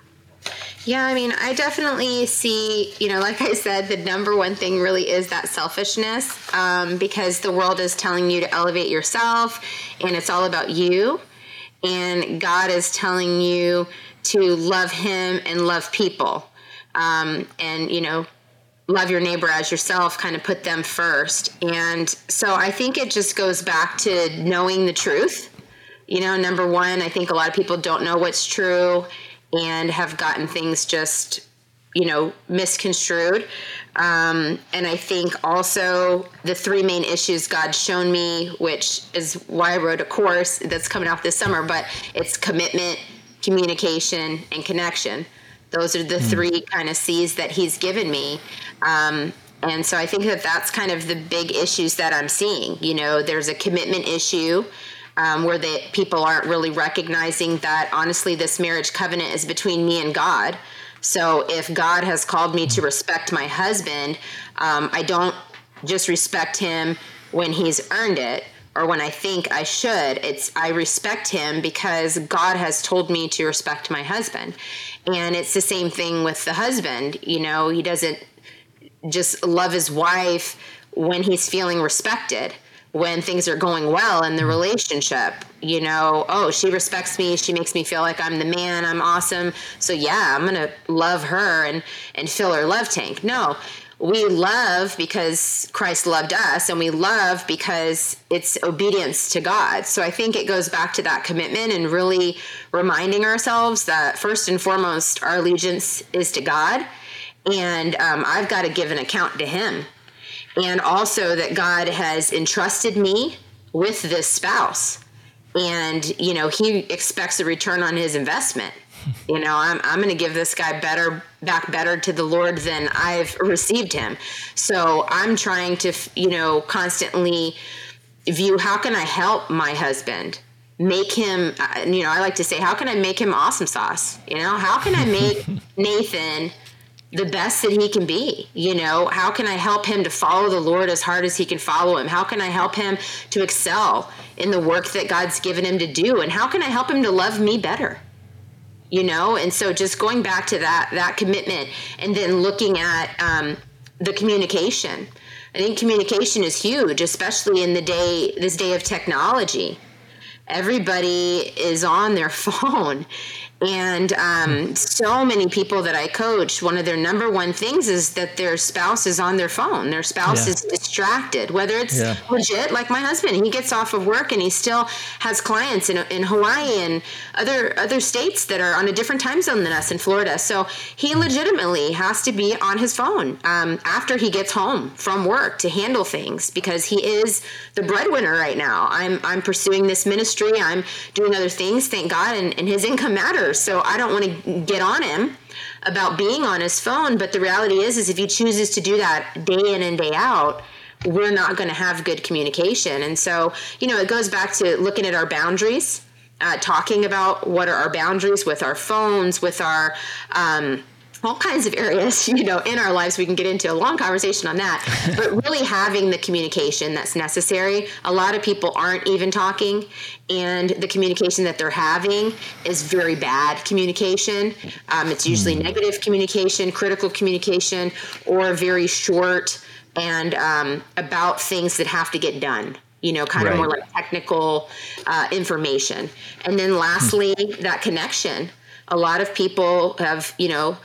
Yeah, I mean, I definitely see, you know, like I said, the number one thing really is that selfishness um, because the world is telling you to elevate yourself and it's all about you. And God is telling you to love Him and love people. Um, and, you know, love your neighbor as yourself, kind of put them first. And so I think it just goes back to knowing the truth. You know, number one, I think a lot of people don't know what's true and have gotten things just you know misconstrued um, and i think also the three main issues god's shown me which is why i wrote a course that's coming out this summer but it's commitment communication and connection those are the mm. three kind of c's that he's given me um, and so i think that that's kind of the big issues that i'm seeing you know there's a commitment issue um, where the people aren't really recognizing that honestly this marriage covenant is between me and God. So if God has called me to respect my husband, um, I don't just respect him when he's earned it or when I think I should. It's I respect him because God has told me to respect my husband. And it's the same thing with the husband. You know, he doesn't just love his wife when he's feeling respected when things are going well in the mm-hmm. relationship. You know, oh, she respects me. She makes me feel like I'm the man. I'm awesome. So yeah, I'm gonna love her and and fill her love tank. No, we love because Christ loved us, and we love because it's obedience to God. So I think it goes back to that commitment and really reminding ourselves that first and foremost, our allegiance is to God, and um, I've got to give an account to Him and also that God has entrusted me with this spouse. And, you know, he expects a return on his investment. You know, I'm, I'm going to give this guy better, back better to the Lord than I've received him. So I'm trying to, you know, constantly view how can I help my husband? Make him, uh, you know, I like to say, how can I make him awesome sauce? You know, how can I make Nathan the best that he can be. You know, how can I help him to follow the Lord as hard as he can follow him? How can I help him to excel in the work that God's given him to do? And how can I help him to love me better? You know, and so just going back to that that commitment, and then looking at um, the communication. I think communication is huge, especially in the day this day of technology. everybody is on their phone and um, so many people that I coach, one of their number one things is that their spouse is on their phone. Their spouse yeah. is distracted, whether it's yeah. legit, like my husband, he gets off of work and he still has clients in, in Hawaii and other other states that are on a different time zone than us in Florida. So he legitimately has to be on his phone um, after he gets home from work to handle things because he is the breadwinner right now. I'm I'm pursuing this ministry. I'm doing other things, thank God, and, and his income matters so I don't want to get on him about being on his phone. But the reality is, is if he chooses to do that day in and day out, we're not going to have good communication. And so, you know, it goes back to looking at our boundaries, uh, talking about what are our boundaries with our phones, with our, um, all kinds of areas, you know, in our lives. We can get into a long conversation on that, but really having the communication that's necessary. A lot of people aren't even talking, and the communication that they're having is very bad communication. Um, it's usually mm. negative communication, critical communication, or very short and um, about things that have to get done you know, kind right. of more like technical uh, information. And then lastly, that connection. A lot of people have, you know,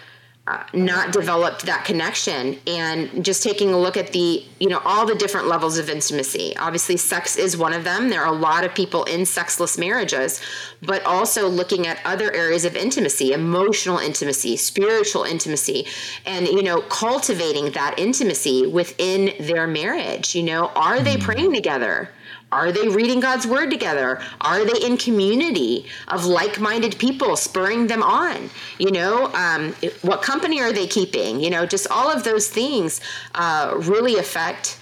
uh, not developed that connection. And just taking a look at the you know all the different levels of intimacy. Obviously sex is one of them. There are a lot of people in sexless marriages but also looking at other areas of intimacy emotional intimacy spiritual intimacy and you know cultivating that intimacy within their marriage. You know are they mm. praying together are they reading God's word together? Are they in community of like minded people spurring them on? You know, um, what company are they keeping? You know, just all of those things uh, really affect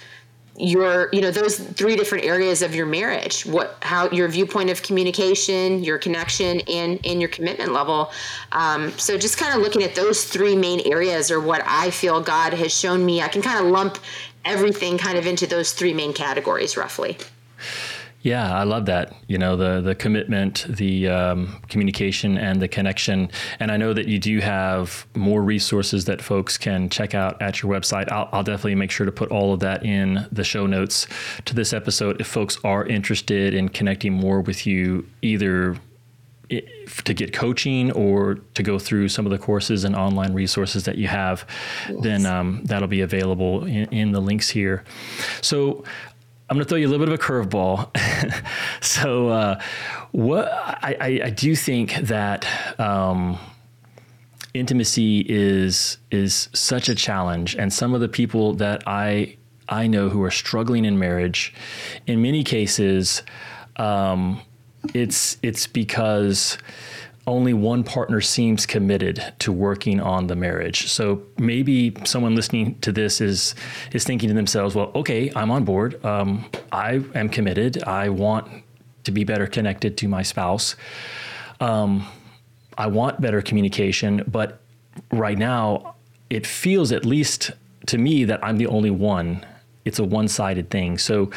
your you know those three different areas of your marriage what how your viewpoint of communication your connection and and your commitment level um, so just kind of looking at those three main areas are what i feel god has shown me i can kind of lump everything kind of into those three main categories roughly yeah, I love that. You know, the the commitment, the um, communication, and the connection. And I know that you do have more resources that folks can check out at your website. I'll, I'll definitely make sure to put all of that in the show notes to this episode if folks are interested in connecting more with you, either to get coaching or to go through some of the courses and online resources that you have, yes. then um, that'll be available in, in, the links here. So I'm going to throw you a little bit of a curveball. so, uh, what I, I, I, do think that um, intimacy is is such a challenge, and some of the people that I I know who are struggling in marriage, in many cases, um, it's it's because only one partner seems committed to working on the marriage. So maybe someone listening to this is is thinking to themselves, "Well, okay, I'm on board. Um, I am committed. I want to be better connected to my spouse. Um, I want better communication, but right now it feels, at least to me, that I'm the only one. It's a one-sided thing. So."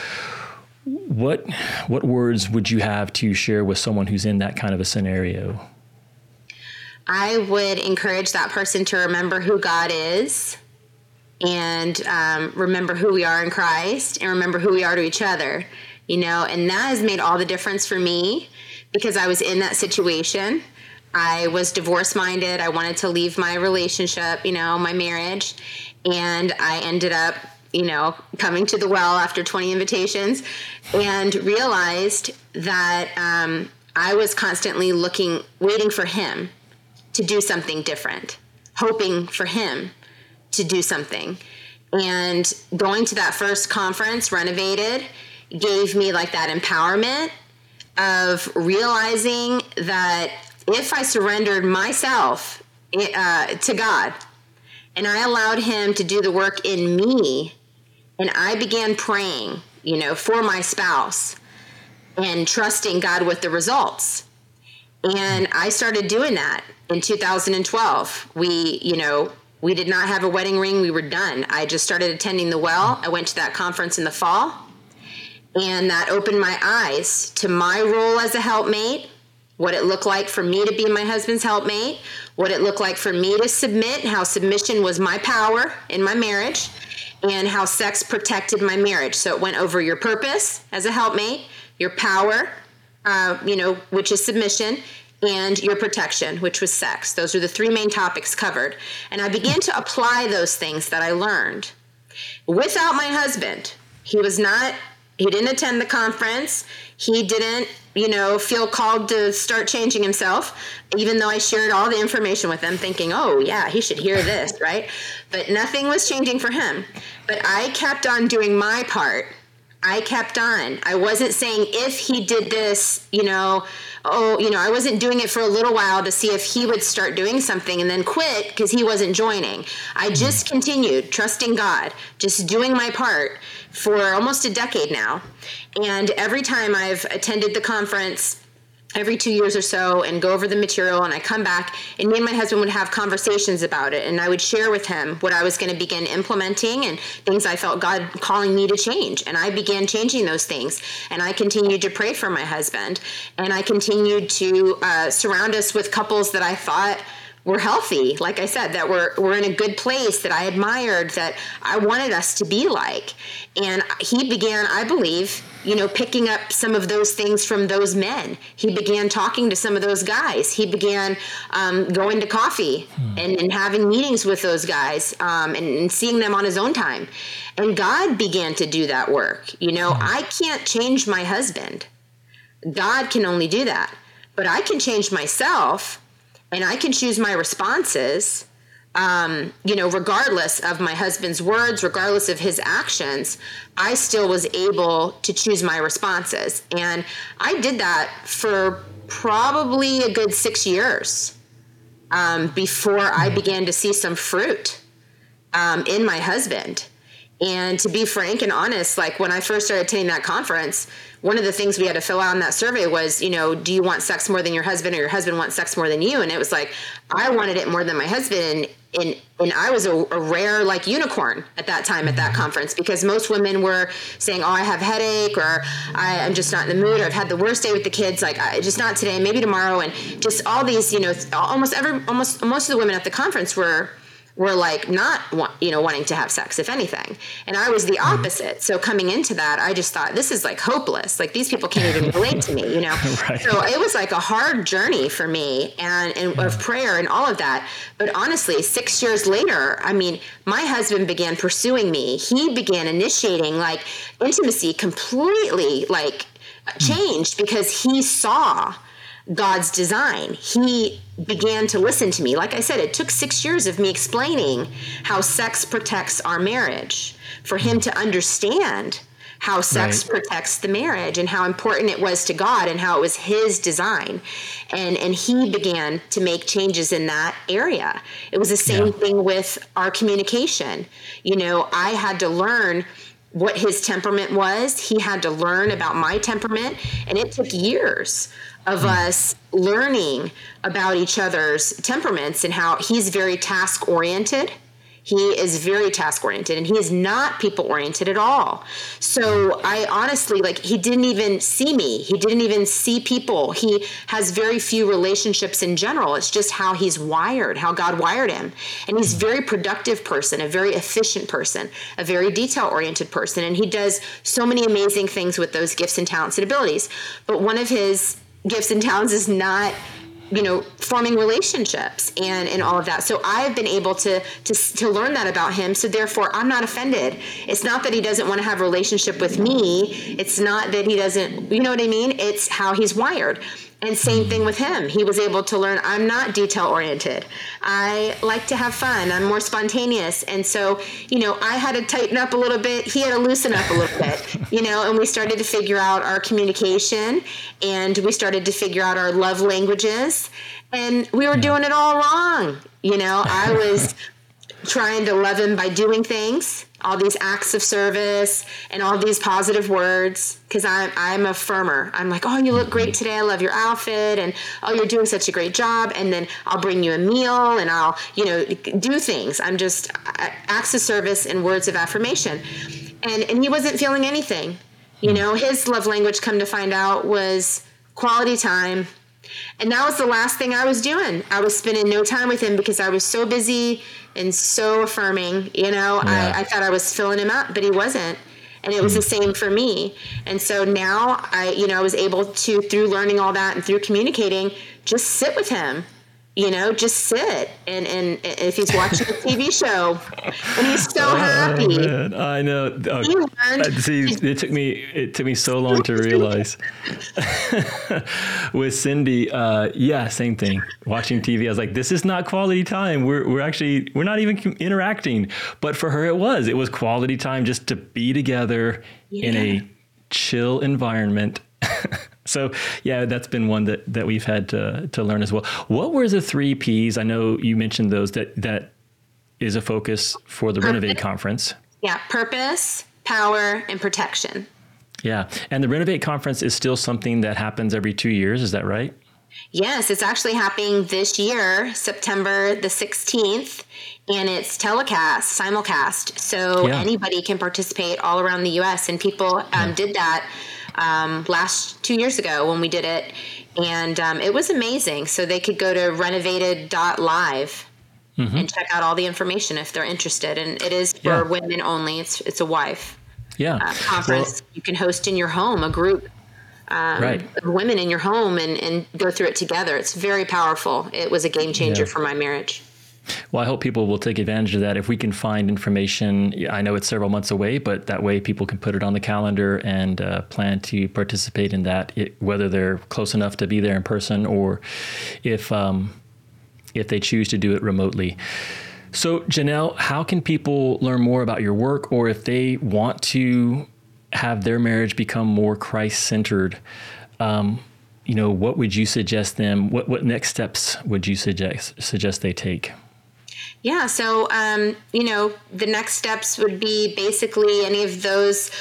What what words would you have to share with someone who's in that kind of a scenario? I would encourage that person to remember who God is and um, remember who we are in Christ and remember who we are to each other, you know, and that has made all the difference for me because I was in that situation. I was divorce minded. I wanted to leave my relationship, you know, my marriage. And I ended up, you know, coming to the well after 20 invitations and realized that um, I was constantly looking, waiting for him to do something different, hoping for him to do something. And going to that first conference, Renovated, gave me like that empowerment of realizing that if I surrendered myself uh, to God and I allowed Him to do the work in me, and I began praying, you know, for my spouse and trusting God with the results. And I started doing that in 2012. We, you know, we did not have a wedding ring. We were done. I just started attending the well. I went to that conference in the fall, and that opened my eyes to my role as a helpmate, what it looked like for me to be my husband's helpmate, what it looked like for me to submit, how submission was my power in my marriage, and how sex protected my marriage. So it went over your purpose as a helpmate, your power uh, you know, which is submission, and your protection, which was sex. Those are the three main topics covered. And I began to apply those things that I learned without my husband. He was not, he didn't attend the conference. He didn't, you know, feel called to start changing himself, even though I shared all the information with him, thinking, oh, yeah, he should hear this, right? But nothing was changing for him. But I kept on doing my part. I kept on. I wasn't saying if he did this, you know, oh, you know, I wasn't doing it for a little while to see if he would start doing something and then quit because he wasn't joining. I mm-hmm. just continued trusting God, just doing my part for almost a decade now. And every time I've attended the conference, every two years or so and go over the material and I come back and me and my husband would have conversations about it and I would share with him what I was going to begin implementing and things I felt God calling me to change and I began changing those things and I continued to pray for my husband and I continued to uh, surround us with couples that I thought were healthy, like I said, that were, were in a good place, that I admired, that I wanted us to be like. And he began, I believe, you know, picking up some of those things from those men. He began talking to some of those guys. He began um, going to coffee hmm. and, and, having meetings with those guys um, and, and, seeing them on his own time. And God began to do that work. You know, hmm. I can't change my husband, God can only do that. But I can change myself and I can choose my responses. Um, you know, regardless of my husband's words, regardless of his actions, I still was able to choose my responses. And I did that for probably a good six years um, before I began to see some fruit um, in my husband. And to be frank and honest, like when I first started attending that conference, one of the things we had to fill out in that survey was, you know, do you want sex more than your husband or your husband wants sex more than you? And it was like, I wanted it more than my husband. And, and I was a, a rare like unicorn at that time at that mm-hmm. conference because most women were saying, oh, I have headache or I, am just not in the mood or I've had the worst day with the kids. Like I, just not today, maybe tomorrow. And just all these, you know, almost every, almost most of the women at the conference were, were like not you know wanting to have sex if anything. And i was the mm-hmm. opposite. So coming into that i just thought this is like hopeless. Like these people can't even relate to me you know? Right. so it was like a hard journey for me and, and of prayer and all of that. But honestly six years later i mean my husband began pursuing me. He began initiating like intimacy completely like changed because he saw God's design. He began to listen to me. Like I said, it took six years of me explaining how sex protects our marriage for him to understand how sex right. protects the marriage and how important it was to God and how it was his design. And and he began to make changes in that area. It was the same yeah. thing with our communication. You know, I had to learn what his temperament was. He had to learn about my temperament and it took years of hmm. us learning about each other's temperaments and how he's very task oriented. He is very task oriented and he is not people oriented at all. So I honestly, like, he didn't even see me. He didn't even see people. He has very few relationships in general. It's just how he's wired, how God wired him. And he's a very productive person, a very efficient person, a very detail oriented person. And he does so many amazing things with those gifts and talents and abilities. But one of his gifts and talents is not you know forming relationships and and all of that. So i've been able to to to learn that about him. So therefore i'm not offended. It's not that he doesn't want to have a relationship with me. It's not that he doesn't you know what i mean? It's how he's wired and same thing with him. He was able to learn I'm not detail oriented. I like to have fun. I'm more spontaneous. And so, you know, I had to tighten up a little bit. He had to loosen up a little bit, you know, and we started to figure out our communication and we started to figure out our love languages. And we were doing it all wrong. You know, I was trying to love him by doing things all these acts of service and all these positive words because I'm, I'm a firmer. I'm like, oh, you look great mm-hmm. today. I love your outfit. And oh, you're doing such a great job. And then I'll bring you a meal and I'll, you know, do things. I'm just uh, acts of service and words of affirmation. And, and he wasn't feeling anything. You mm-hmm. know, his love language, come to find out, was quality time. And that was the last thing I was doing. I was spending no time with him because I was so busy and so affirming. You know, yeah. I, I thought I was filling him up, but he wasn't. and it was the mm. same for me. And so now I, you know, I was able to through learning all that and through communicating, just sit with him you know, just sit and, and if he's watching a TV show and he's so oh, happy. Man. I know. Oh, uh, see, it took me it took me so long to realize. With Cindy, uh, yeah, same thing. Watching TV, I was like, this is not quality time. We're we're actually we're not even interacting. But for her, it was. It was quality time just to be together yeah. in a chill environment so yeah, that's been one that, that we've had to, to learn as well. What were the three P's? I know you mentioned those that, that is a focus for the purpose. Renovate conference. Yeah, purpose, power, and protection. Yeah. And the Renovate conference is still something that happens every two years. Is that right? Yes, it's actually happening this year, September the 16th, and it's telecast, simulcast. So yeah. anybody can participate all around the US. And people um, yeah. did that um, last two years ago when we did it, and um, it was amazing. So they could go to renovated.live mm-hmm. and check out all the information if they're interested. And it is for yeah. women only. It's it's a wife yeah uh, conference. Well, you can host in your home a group. Um, right. of women in your home and, and go through it together. It's very powerful. It was a game changer yeah. for my marriage. Well, I hope people will take advantage of that. If we can find information, I know it's several months away, but that way people can put it on the calendar and uh, plan to participate in that, it, whether they're close enough to be there in person or if um, if they choose to do it remotely. So, Jennelle, how can people learn more about your work, or if they want to have their marriage become more Christ centered? Um, you know, what would you suggest them? What what next steps would you suggest suggest they take? Yeah, so um, you know, the next steps would be basically any of those.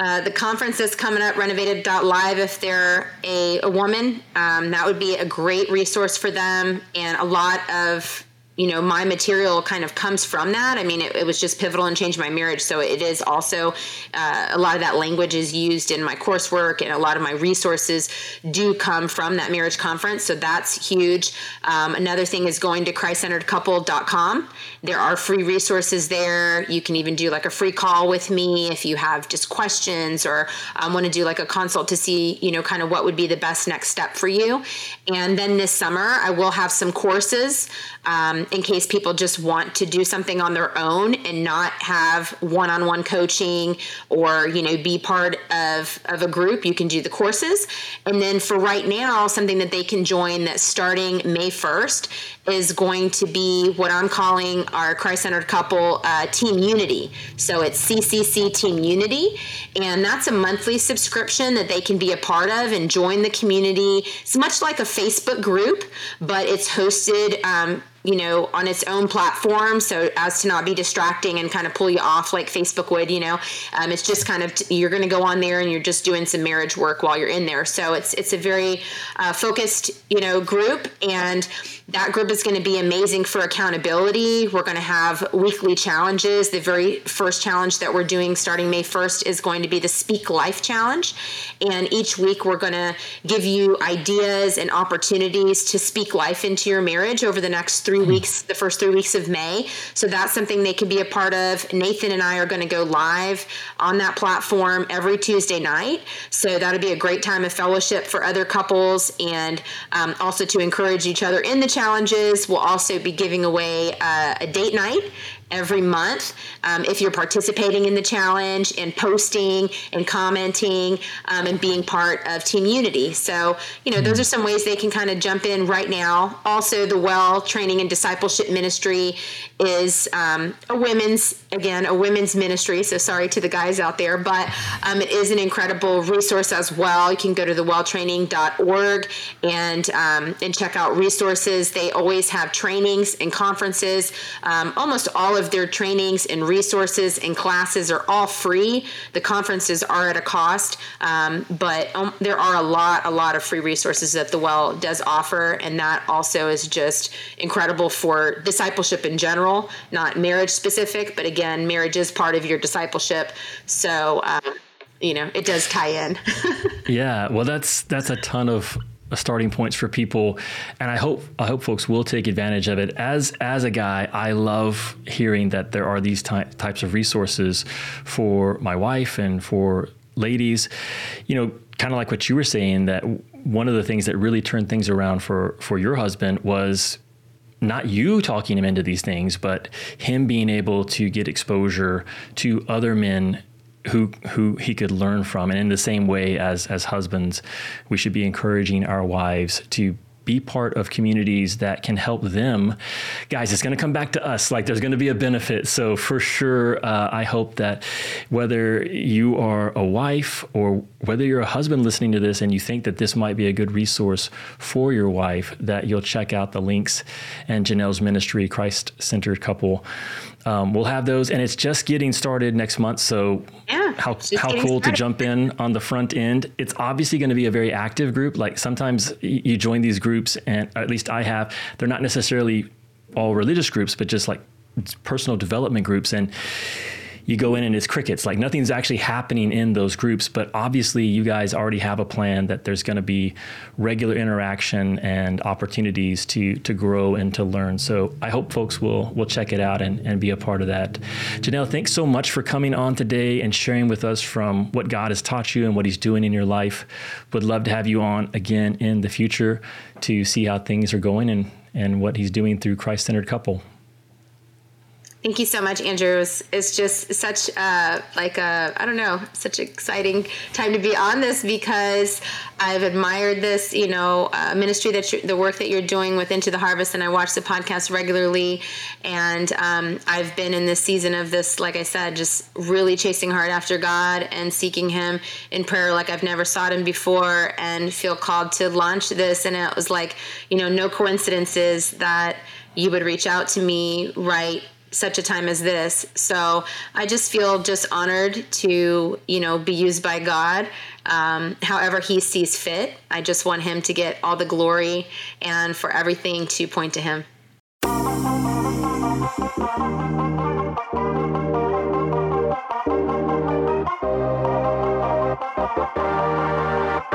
Uh, the conference is coming up, renovated.live. If they're a, a woman, um, that would be a great resource for them. And a lot of you know my material kind of comes from that. I mean it, it was just pivotal and changed my marriage. So it is also uh, a lot of that language is used in my coursework and a lot of my resources do come from that marriage conference. So that's huge. Um, another thing is going to christcenteredcouple.com there are free resources there. You can even do like a free call with me if you have just questions or um, want to do like a consult to see you know kind of what would be the best next step for you. And then this summer i will have some courses um, in case people just want to do something on their own and not have one-on-one coaching or you know be part of, of a group you can do the courses. And then for right now something that they can join that's starting may 1st is going to be what i'm calling our christ-centered couple uh, team unity. So it's ccc team unity. And that's a monthly subscription that they can be a part of and join the community. It's much like a facebook group but it's hosted um, you know, on its own platform, so as to not be distracting and kind of pull you off like Facebook would. You know, um, it's just kind of you're going to go on there and you're just doing some marriage work while you're in there. So it's it's a very uh, focused, you know, group and that group is going to be amazing for accountability. We're going to have weekly challenges. The very first challenge that we're doing starting May 1st is going to be the Speak Life Challenge. And each week we're going to give you ideas and opportunities to speak life into your marriage over the next three hmm. weeks, the first three weeks of May. So that's something they can be a part of. Nathan and I are going to go live on that platform every Tuesday night. So that'll be a great time of fellowship for other couples and um, also to encourage each other in the challenges. We'll also be giving away uh, a date night every month. Um, if you're participating in the challenge and posting and commenting um, and being part of team unity. So you know those are some ways they can kind of jump in right now. Also the well training and discipleship ministry is um, a women's again a women's ministry so sorry to the guys out there but um, it is an incredible resource as well. You can go to thewelltraining.org and um, and check out resources. They always have trainings and conferences um, almost all of their trainings and resources and classes are all free. The conferences are at a cost, um, but um, there are a lot, a lot of free resources that the Well does offer, and that also is just incredible for discipleship in general, not marriage specific, but again, marriage is part of your discipleship. So, um, you know, it does tie in. yeah, well, that's that's a ton of starting points for people, and I hope I hope folks will take advantage of it. As as a guy, I love hearing that there are these ty- types of resources for my wife and for ladies. You know, kind of like what you were saying that one of the things that really turned things around for for your husband was not you talking him into these things, but him being able to get exposure to other men who who he could learn from. And in the same way as as husbands, we should be encouraging our wives to be part of communities that can help them. Guys, it's going to come back to us. Like there's going to be a benefit. So for sure, uh, I hope that whether you are a wife or whether you're a husband listening to this and you think that this might be a good resource for your wife, that you'll check out the links and Jennelle's ministry, Christ Centered Couple. Um, we'll have those, and it's just getting started next month. So, yeah, how how cool started. to jump in on the front end. It's obviously going to be a very active group. Like sometimes you join these groups, and at least I have. They're not necessarily all religious groups, but just like personal development groups, and you go in and it's crickets. Like nothing's actually happening in those groups. But obviously, you guys already have a plan that there's going to be regular interaction and opportunities to to grow and to learn. So I hope folks will will check it out and, and be a part of that. Jennelle, thanks so much for coming on today and sharing with us from what God has taught you and what He's doing in your life. Would love to have you on again in the future to see how things are going and and what He's doing through Christ Centered Couple. Thank you so much, Andrew. It's, it's just such a, like a, I don't know, such exciting time to be on this because I've admired this, you know, uh, ministry that you, the work that you're doing with Into the Harvest, and I watch the podcast regularly. And um, I've been in this season of this, like I said, just really chasing hard after God and seeking Him in prayer like I've never sought Him before, and feel called to launch this. And it was like, you know, no coincidences that you would reach out to me right such a time as this. So I just feel just honored to, you know, be used by God um, however He sees fit. I just want Him to get all the glory and for everything to point to Him.